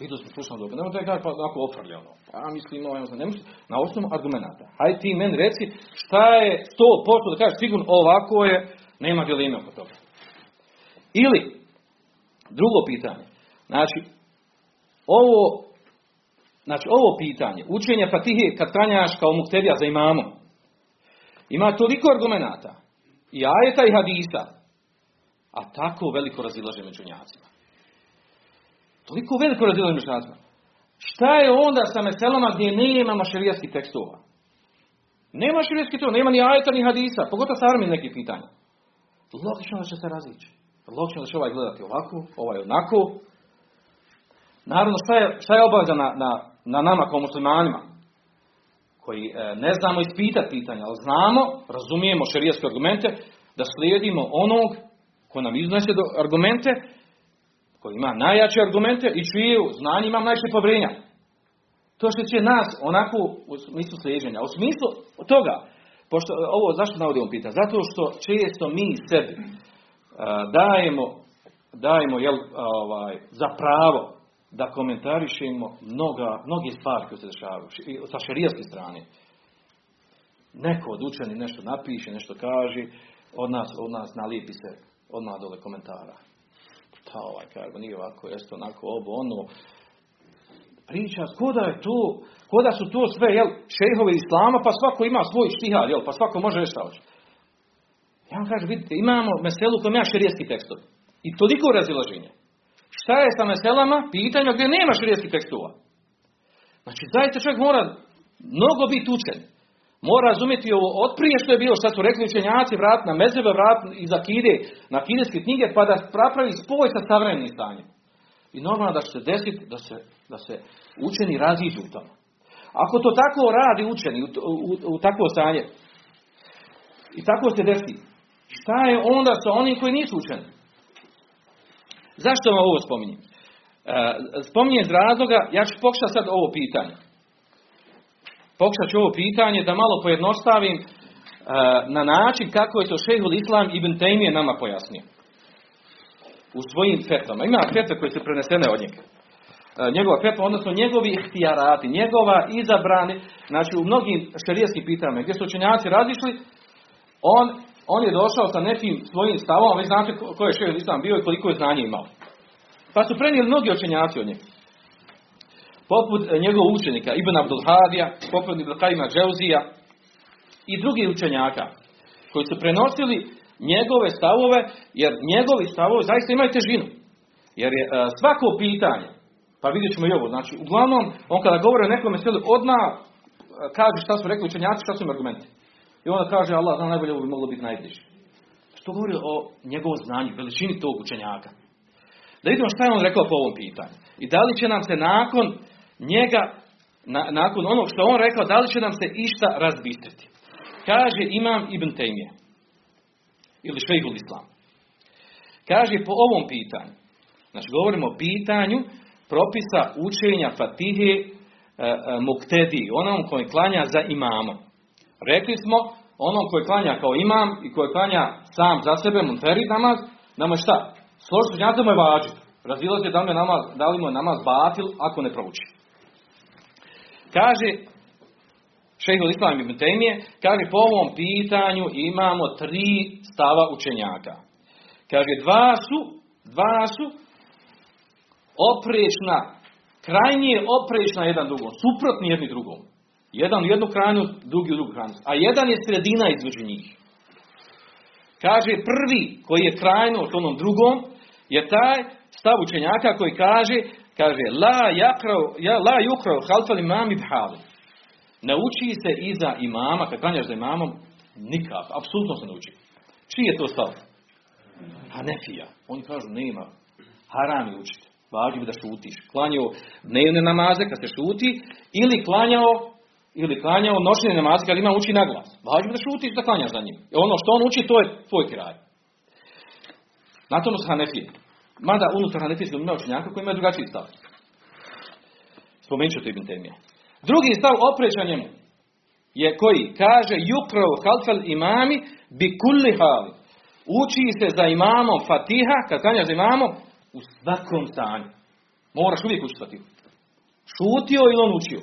Vidio smo slušamo dobro. Nemojte da pa onako ofrljeno. Pa mislim, no, ne na osnovu argumenta. Hajde ti meni reci šta je sto posto da kažeš sigurno ovako je, nema dileme oko toga. Ili, Drugo pitanje. Znači, ovo, znači, ovo pitanje, učenje Fatihe kad kao muktedija za imamom, ima toliko argumenata i ajeta i hadisa, a tako veliko razilaže među njacima. Toliko veliko razilaže među njacima. Šta je onda sa meselama gdje nema mašerijskih tekstova? Nema širijetskih tekstova, nema ni ajeta ni hadisa, pogotovo sa armi nekih pitanja. Logično da će se razići. Logično da će ovaj gledati ovako, ovaj onako. Naravno, šta je, šta je obaveza na, na, na nama kao muslimanima? Koji e, ne znamo ispitati pitanja, ali znamo, razumijemo šerijetske argumente, da slijedimo onog ko nam iznese argumente, koji ima najjače argumente i čije znanje ima najviše povrenja. To što će nas onako u smislu slijeđenja, u smislu toga, pošto ovo zašto navodimo pitanje? Zato što često mi sebi dajemo, dajemo jel, ovaj, za pravo da komentarišemo mnoga, mnogi stvari koje se dešavaju sa šerijaske strane. Neko od učeni nešto napiše, nešto kaže, od nas, od nas nalijepi se odmah dole komentara. Ta ovaj, kaže, nije ovako, jeste onako, ovo, ono. Priča, koda je to, koda su to sve, jel, šehovi islama, pa svako ima svoj štihar, jel, pa svako može šta hoće. Ja vam kažem, vidite, imamo meselu koja ima širijetski tekstov. I toliko razilaženja. Šta je sa meselama? Pitanja gdje nema širijetskih tekstova. Znači, zaista čovjek mora mnogo biti učen. Mora razumjeti ovo od prije što je bilo, šta su rekli učenjaci, vrat na mezebe, vrat iz akide, na akideske knjige, pa da pravi spoj sa savremenim stanjem. I normalno da će se desiti da se, da se učeni raziđu u tome. Ako to tako radi učeni u, u, u takvo stanje, i tako se desi, Šta je onda sa onim koji nisu učeni? Zašto vam ovo spominjem? E, spominjem iz razloga, ja ću pokušati sad ovo pitanje. Pokušat ću ovo pitanje da malo pojednostavim e, na način kako je to šehul Islam ibn Taymiye nama pojasnio. U svojim fetvama. Ima fetve koje su prenesene od njega. E, njegova fetva, odnosno njegovi ihtijarati, njegova izabrani, znači u mnogim šerijskim pitanjima gdje su učenjaci razišli, on on je došao sa nekim svojim stavom, vi znate ko je šehr islam bio i koliko je znanje imao. Pa su prenijeli mnogi učenjaci od njega. Poput e, njegovog učenika Ibn Abdul Hadija, poput Ibn Kajima i drugih učenjaka koji su prenosili njegove stavove, jer njegovi stavovi zaista imaju težinu. Jer je e, svako pitanje, pa vidjet ćemo i ovo, znači uglavnom on kada govori o nekome selu odmah e, kaže šta su rekli učenjaci, šta su im argumenti. I onda kaže Allah zna najbolje bi moglo biti najbliže. Što govori o njegovom znanju, veličini tog učenjaka. Da vidimo šta je on rekao po ovom pitanju. I da li će nam se nakon njega, nakon onog što on rekao, da li će nam se išta razbistriti. Kaže Imam Ibn Taymiye. Ili Šejhul Islam. Kaže po ovom pitanju. Znači govorimo o pitanju propisa učenja Fatihe e, e, Muktedi, onom koji klanja za imamom. Rekli smo, onom koji klanja kao imam i koji klanja sam za sebe, munferid namaz, nama šta? Složiti njadama je vađi. Razilazi da, namaz, da li mu je namaz batil ako ne prouči. Kaže, šehol Islam ibn Tejmije, kaže po ovom pitanju imamo tri stava učenjaka. Kaže, dva su, dva su oprečna, krajnije oprečna jedan drugom, suprotni jedni drugom. Jedan u jednu krajnju, drugi u drugu krajnju. A jedan je sredina između njih. Kaže prvi koji je krajno od onom drugom je taj stav učenjaka koji kaže kaže la yakrau ja la yukrau khalfal imam bihali. Ne uči se iza imama, kad klanjaš za imamom, nikako, apsolutno se ne uči. Čiji je to stav? Hanefija. Oni kažu nema, haram je učiti. Bi da šutiš. Klanjao dnevne namaze kad se šuti ili klanjao ili klanjao noćne namaze kad ima uči na glas. Bi da šutiš da klanjaš za njim. I ono što on uči to je tvoj kraj. Na tomu su Hanefije. Mada unutar Hanefijskog ima učenjaka koji imaju drugačiji stav. Spomenut ću to Ibn Temije. Drugi stav opreća njemu je koji kaže yukrov halfal imami bi kulli hali. Uči se za imamom Fatiha, kad klanjaš za imamom, u svakom stanju. Moraš uvijek učiti Fatihu. Šutio ili on učio.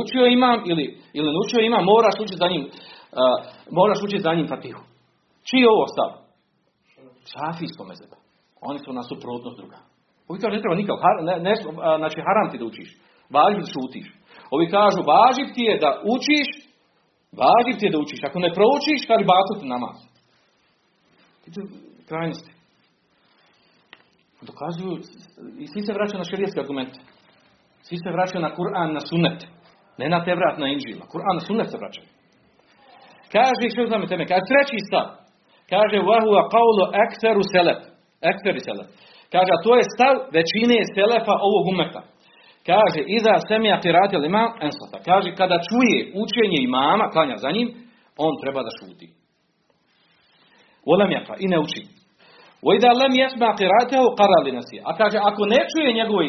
Učio imam ili, ili učio imam, moraš učiti za njim, uh, moraš učiti za njim Fatihu. Čiji je ovo stav? Šafijsko mezeba. Oni su na suprotnost druga. Kažu ne treba nikako, ne, ne, znači haram ti da učiš. Važib da šutiš. Ovi kažu važib ti je da učiš, važib ti je da učiš. Ako ne proučiš, kaže bacu ti namaz. To krajnosti. Dokazuju, i svi se vraćaju na šerijetske argumente. Svi se vraćaju na Kur'an, na sunnet. Ne na te vrat na inđila. Kur'an, na sunnet se vraćaju. Kaže, što znam teme, kaže treći stav. Kaže, vahua qawlu ekseru selef. Ekseri selef. Kaže, a to je stav većine selefa ovog umeta. Kaže, iza semija kirati ili imam, enslata. Kaže, kada čuje učenje imama, klanja za njim, on treba da šuti. Olam jaka, pa i ne uči. Oida lem jesma karali nasi. A kaže, ako ne čuje njegovo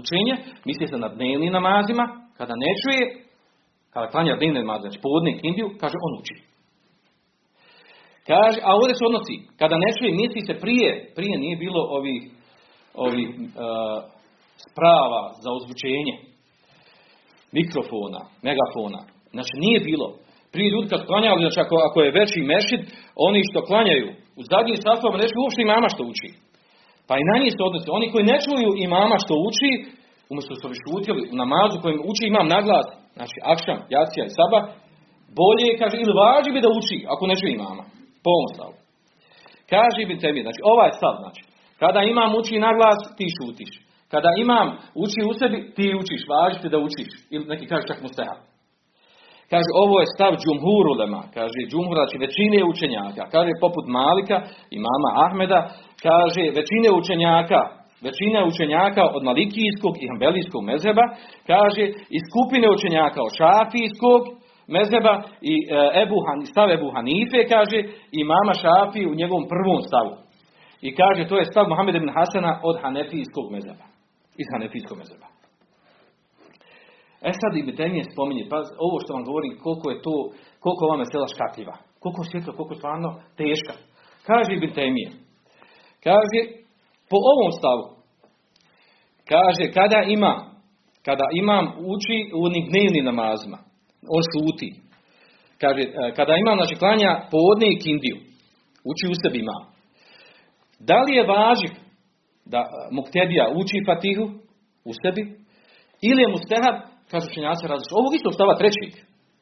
učenje, misli se na dnevnim namazima, kada ne čuje, kada klanja dnevne namaze, znači podne kindiju, kaže, on uči. Kaže, a ovdje se odnosi, kada ne čuje, misli se prije, prije nije bilo ovih, ovih uh, sprava za ozvučenje, mikrofona, megafona. Znači nije bilo. Prije ljudi kad klanjali, znači ako, ako je veći mešid, oni što klanjaju u zadnjim safovima ne čuju uopšte imama što uči. Pa i na njih se odnosi. Oni koji ne čuju imama što uči, umjesto su bi šutili u namazu kojim uči imam naglas, znači akšam, jacija i saba, bolje je, kaže, ili važi bi da uči, ako ne čuje imama. Po ovom stavu. Kaže bi tebi, znači ovaj stav, znači, kada imam uči naglas, ti šutiš. Kada imam uči u sebi, ti učiš, važite da učiš. Ili neki kaže čak mu steha. Kaže, ovo je stav džumhur ulema, kaže džumhur, znači većine učenjaka, kaže poput Malika i mama Ahmeda, kaže većine učenjaka, većina učenjaka od Malikijskog i Hambelijskog mezheba, kaže i skupine učenjaka od Šafijskog mezheba i e, Ebu stav Ebu Hanife, kaže i mama Šafi u njegovom prvom stavu. I kaže, to je stav Mohamed ibn Hasana od Hanefijskog mezheba, iz Hanefijskog mezheba. E sad i Temije spominje, pa ovo što vam govorim, koliko je to, koliko vam je sela škakljiva, koliko je svjetlo, koliko je stvarno teška. Kaže Ibn Temije, kaže, po ovom stavu, kaže, kada ima, kada imam uči u onim dnevnim namazima, on šuti. Kaže, e, kada imam, znači, klanja podne i kindiju, uči u sebi ima. Da li je važiv da e, muktedija uči fatihu u sebi, ili je mustehab kažu učenjaci različito. Ovog isto stava trećeg.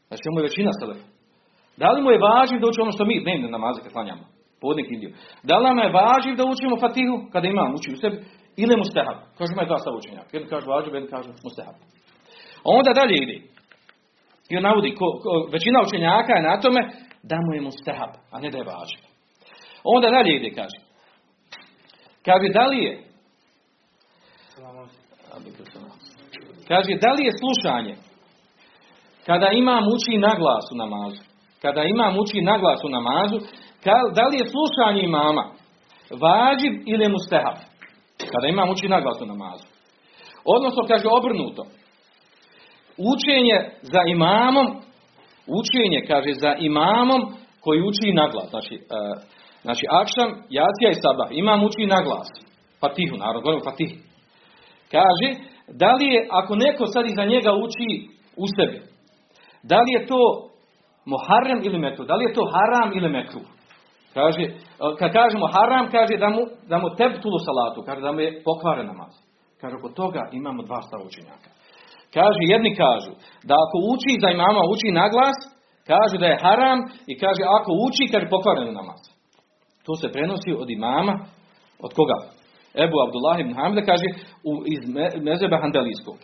Znači mu je većina selefa. Da li mu je važiv da uči ono što mi dnevne namaze kad klanjamo? Podnik indiju. Da li nam je važiv da učimo fatihu kada imam uči u sebi? Ili mu stehab? Kažu ima dva stava učenjaka. Jedan kaže važiv, jedan kaže mu stehab. A onda dalje ide. I on navodi, ko, ko, većina učenjaka je na tome da mu je mu stehab, a ne da je važiv. Onda dalje ide, kaže. Kaže, da li je Kaže, da li je slušanje kada imam uči na glas u namazu, kada imam uči na glas u namazu, da li je slušanje imama vađiv ili je mustehab? Kada imam uči na glas u namazu. Odnosno, kaže obrnuto. Učenje za imamom, učenje, kaže, za imamom koji uči na glas. Znači, uh, znači akšam, jacija i sabah. Imam uči na glas. Fatihu, naravno, govorimo fatihu. Kaže, da li je, ako neko sad iza njega uči u sebi, da li je to moharem ili mekru, da li je to haram ili mekru? Kaže, kad kažemo haram, kaže da mu, da mu tebtulu salatu, kaže da mu je pokvaren namaz. Kaže, oko toga imamo dva stava učenjaka. Kaže, jedni kažu, da ako uči za imama, uči na glas, Kažu da je haram i kaže ako uči, kaže pokvaren namaz. To se prenosi od imama, od koga? Ebu Abdullah ibn Hamda kaže iz mezeba Handelijskog.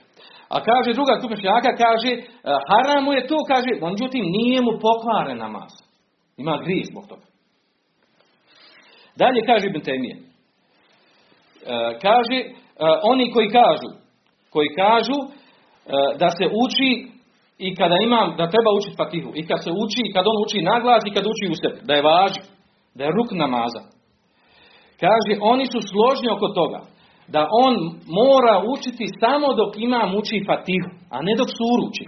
A kaže druga skupina kaže e, haramu je to, kaže, međutim nije mu pokvaren namaz. Ima grije zbog toga. Dalje kaže Ibn Temije. E, kaže, e, oni koji kažu, koji kažu da se uči i kada imam, da treba učiti fatihu, i kad se uči, i kad on uči naglas, i kad uči u sebi, da je važi, da je ruk namaza. Kaže, oni su složni oko toga, da on mora učiti samo dok imam uči fatihu, a ne dok suru uči.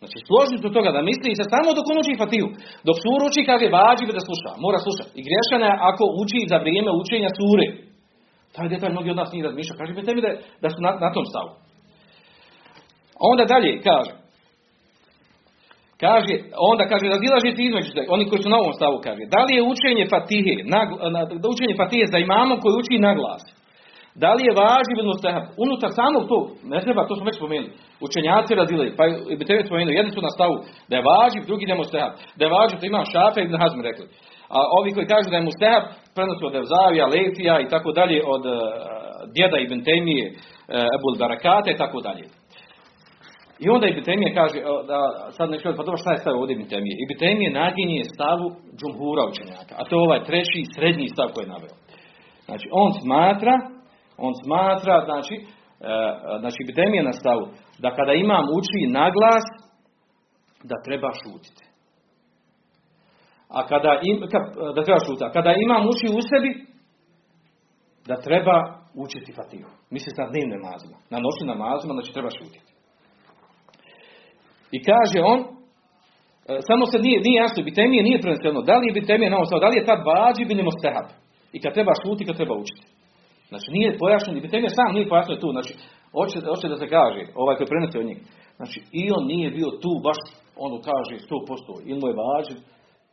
Znači, složni su toga da misli se samo dok on uči fatihu. Dok suru uči, kaže, vađi da sluša, mora slušati. I grešana je ako uči za vrijeme učenja sure. Taj detalj mnogi od nas nije razmišljao. Kaže, mi da, da su na, na tom stavu. Onda dalje kaže, Kaže, onda kaže, razilažite između oni koji su na ovom stavu, kaže, da li je učenje fatihe, da učenje fatihe za imamom koji uči na glas, da li je važiv ili? Unutar samog tog, ne treba, to smo već spomenuli, učenjaci razilaju, pa bi te spomenuli, jedni su na stavu da je važiv, drugi da je. Da je važiv, to ima šafe i Hazm rekli. A ovi koji kažu da je mustahab, prenosu od Evzavija, Lefija i tako dalje, od uh, djeda Ibn Temije, uh, Ebul Barakate i tako dalje. I onda Ibn Temije kaže, da, sad ne pa dobro šta je stav ovdje Ibn Temije? Ibn Temije naginje stavu džumhura učenjaka, a to je ovaj treći srednji stav koji je naveo. Znači, on smatra, on smatra, znači, e, znači Ibn Temije na stavu, da kada imam uči naglas, da treba šutiti. A kada, im, da treba šutiti. A kada imam uči u sebi, da treba učiti fatihu. Misli na dnevne namazima. Na noćnim namazima, znači treba šutiti. I kaže on, e, samo se nije, nije jasno, bitemije nije prvenstveno, da li je bitemije na da li je tad vađi ili mostehab. I kad treba šuti, kad treba učiti. Znači nije pojašnjeno, bitemije sam nije pojašnjeno tu, znači hoće, hoće da se kaže, ovaj koji prenese od njih. Znači i on nije bio tu baš, ono kaže 100%, ili mu je vađi,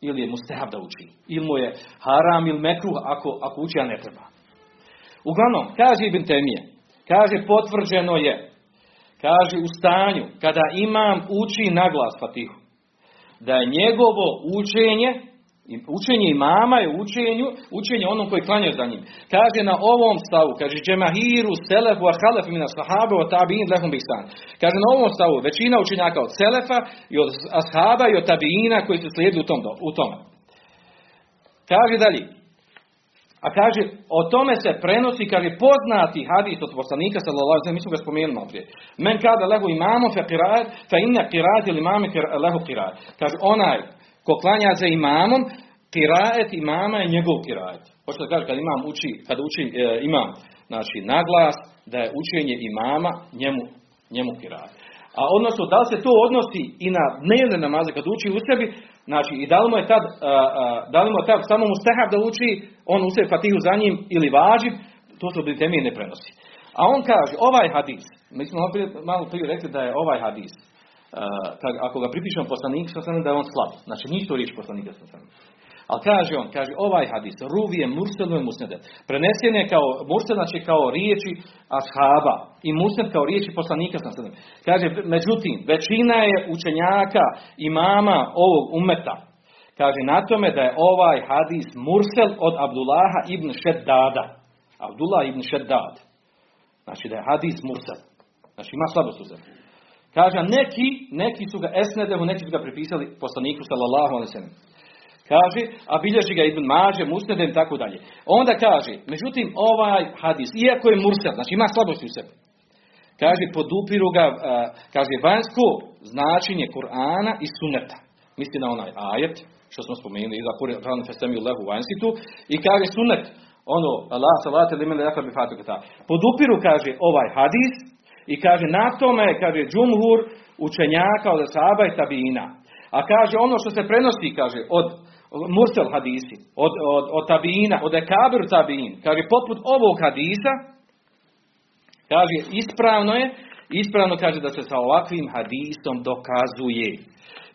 ili je mustahab da uči. Ili mu je haram ili mekruh ako, ako uči, a ne treba. Uglavnom, kaže Ibn Temije, kaže potvrđeno je kaže u stanju kada imam uči naglas Fatihu da je njegovo učenje učenje imama je učenju učenje onom koji klanja za njim. Kaže na ovom stavu kaže džemahiru selefu a halef mina sahabe o tabiin lehum bistan kaže na ovom stavu većina učenjaka od selefa i od ashaba i od tabiina koji su slijedili u tom, u tome. Kaže dalje a kaže, o tome se prenosi, kaže, poznati hadis od poslanika, sallallahu alaihi mi smo ga spomenuli prije. Men kada lehu imamo fe qiraat, fe inne qiraat ili imame lehu qiraat. Kaže, onaj ko klanja za imamom, qiraat imama je njegov qiraat. Hoće da kaže, kad imam uči, kad uči e, imam, znači, naglas, da je učenje imama njemu, njemu qiraat. A odnosno, da li se to odnosi i na dnevne namaze kad uči u sebi, znači i da li mu je tad, da li mu je tad samo mu stehab da uči, on fatihu za njim ili vađib, to su temije ne prenosi. A on kaže, ovaj hadis, mi smo malo prije rekli da je ovaj hadis, ako ga pripišemo poslaniku, da je on slab. Znači, nisu riječ poslanika ali kaže on, kaže ovaj hadis, ruvije murselu i musnedet. Prenesen je kao, mursel znači kao riječi ashaba i musned kao riječi poslanika sam Kaže, međutim, većina je učenjaka imama ovog umeta. Kaže, na tome da je ovaj hadis mursel od Abdullaha ibn Šeddada. Abdullah ibn Šeddad. Znači da je hadis mursel. Znači ima slabost u zemlji. Kaže, neki, neki su ga esnedehu, neki su ga pripisali poslaniku sallallahu alaihi Kaže, a bilježi ga Ibn Mađe, Musnedem, tako dalje. Onda kaže, međutim, ovaj hadis, iako je mursel, znači ima slabosti u sebi, kaže, podupiru ga, kaže, vanjsko značenje Kur'ana i suneta. Misli na onaj ajet, što smo spomenuli, iza Kur'an lehu i kaže sunet, ono, Allah salate li mele bi Podupiru, kaže, ovaj hadis, i kaže, na tome, kaže, džumhur učenjaka od Saba i Tabina. A kaže, ono što se prenosi, kaže, od mursel hadisi, od, od, od tabina, od ekabir tabin, kaže poput ovog hadisa, kaže ispravno je, ispravno kaže da se sa ovakvim hadisom dokazuje.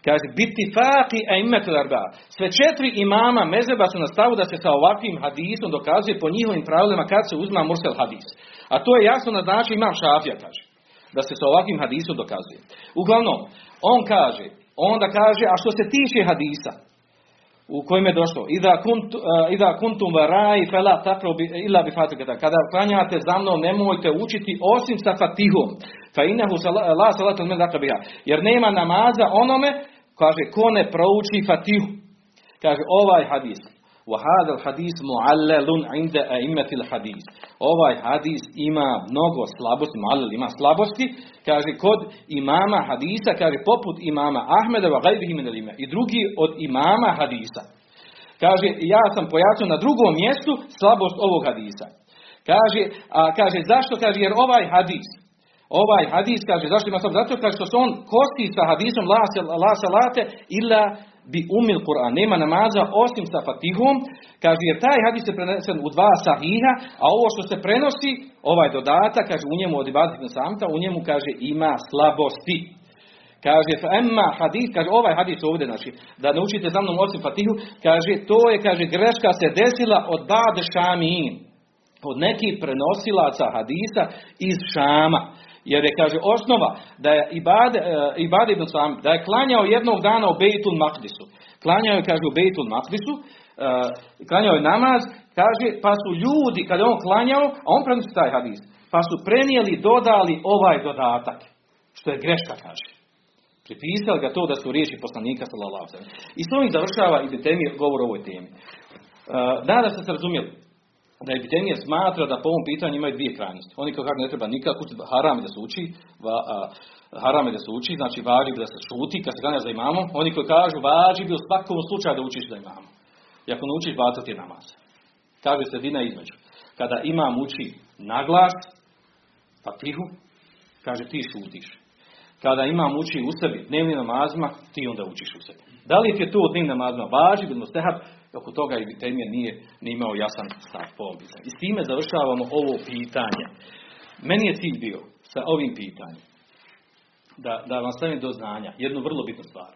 Kaže, biti faki a imetul arba. Sve četiri imama mezeba su na stavu da se sa ovakvim hadisom dokazuje po njihovim pravilima kad se uzma mursel hadis. A to je jasno naznačio imam šafija, kaže. Da se sa ovakvim hadisom dokazuje. Uglavnom, on kaže, Onda kaže, a što se tiče hadisa, u kojem je došlo, ida, kunt, uh, ida kuntum varaj fela takro illa bi fatikata. Kada klanjate za mnom, nemojte učiti osim sa fatihom. Fa inahu la salatu men biha. Jer nema namaza onome, kaže, ko ne prouči fatihu. Kaže, ovaj hadis, وهذا الحديث معلل عند أئمة الحديث ovaj hadis ima mnogo slabosti, muallel ima slabosti, kaže kod imama hadisa, kaže poput imama Ahmeda wa gajbihi min i drugi od imama hadisa. Kaže, ja sam pojasnio na drugom mjestu slabost ovog hadisa. Kaže, a, kaže, zašto? Kaže, jer ovaj hadis, ovaj hadis, kaže, zašto ima slabost? Zato kaže, što se on kosti sa hadisom la, la salate illa bi umil Kur'an, nema namaza osim sa fatihom, kaže jer taj hadis je prenesen u dva sahiha, a ovo što se prenosi, ovaj dodatak, kaže u njemu od ibadetna samta, u njemu kaže ima slabosti. Kaže, emma hadis, kaže ovaj hadis ovdje, znači, da naučite za mnom osim fatihu, kaže, to je, kaže, greška se desila od bad šamin, od nekih prenosilaca hadisa iz Šama. Jer je, kaže, osnova da je Ibade, Ibade ibn Sam, da je klanjao jednog dana u Bejtul Makdisu. Klanjao je, kaže, u Bejtul Makdisu, uh, klanjao je namaz, kaže, pa su ljudi, kada je on klanjao, a on prenosi taj hadis, pa su prenijeli, dodali ovaj dodatak, što je greška, kaže. Pripisali ga to da su riječi poslanika sallallahu I s ovim završava i temi govor o ovoj temi. Uh, da ste se razumjeli da epidemija smatra da po ovom pitanju imaju dvije krajnosti. Oni kao kako ne treba nikako haram da se uči, va, a, haram da se uči, znači važi da se šuti kad se gleda za imamo. Oni koji kažu važi bi u svakom slučaju da učiš za imamo. I ako ne učiš, bacati je namaz. Kaže sredina između. Kada imam uči naglas, tihu, kaže ti šutiš. Kada imam uči u sebi dnevnim namazima, ti onda učiš u sebi. Da li je to dnevnim namazima važi, bilo stehab, oko toga i Temije nije, nije imao jasan stav po. I s time završavamo ovo pitanje. Meni je cilj bio sa ovim pitanjem da, da vam stavim do znanja jednu vrlo bitnu stvar.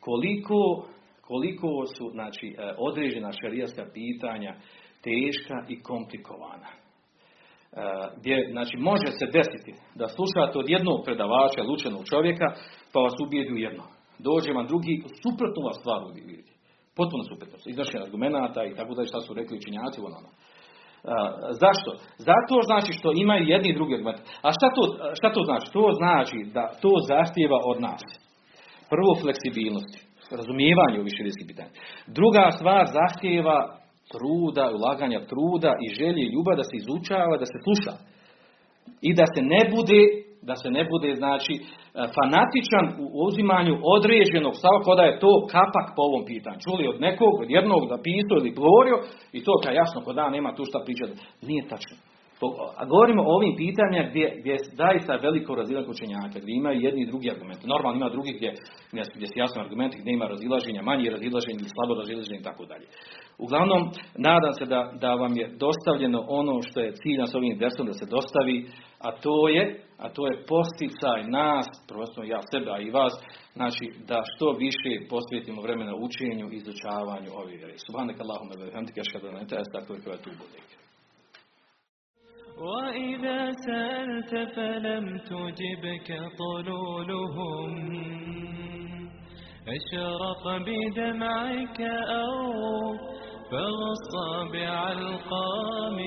Koliko, koliko su znači, e, određena šarijaska pitanja teška i komplikovana. E, gdje, znači, može se desiti da slušate od jednog predavača, lučenog čovjeka, pa vas ubijedi u jedno. Dođe vam drugi, suprotnu vas stvar ubijedi. Potpuno suprotno. Iznošenje argumenata i tako da šta su rekli činjaci ono. ono. zašto? Zato znači što imaju jedni i drugi argument. A šta to, šta to znači? To znači da to zahtjeva od nas. Prvo fleksibilnost, razumijevanje u širijskih pitanja. Druga stvar zahtjeva truda, ulaganja truda i želje i ljubav da se izučava, da se sluša. I da se ne bude, da se ne bude znači fanatičan u uzimanju određenog stava, kada je to kapak po ovom pitanju. Čuli od nekog, od jednog da pisao ili govorio i to kao jasno kod da nema tu šta pričati. Nije tačno. A govorimo o ovim pitanjima gdje, gdje je zaista veliko razilaženje učenjaka, gdje imaju jedni i drugi argumenti. Normalno ima drugih gdje, gdje su jasni argumenti, gdje ima razilaženja, manje razilaženja slabo razilaženja i tako dalje. Uglavnom, nadam se da, da vam je dostavljeno ono što je cilj nas ovim dersom da se dostavi, a to je, a to je posticaj nas, prvenstveno ja sebe, a i vas, znači da što više posvetimo vremena učenju i izučavanju ovih vjeri. Subhanak Allahumma ashhadu an la ilaha illa anta astaghfiruka wa atubu وإذا سألت فلم تجبك طلولهم. أشرق بدمعك أو فغص بعلقام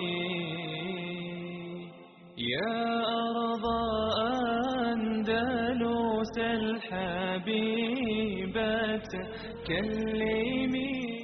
يا أرض أندلس الحبيبة كلمي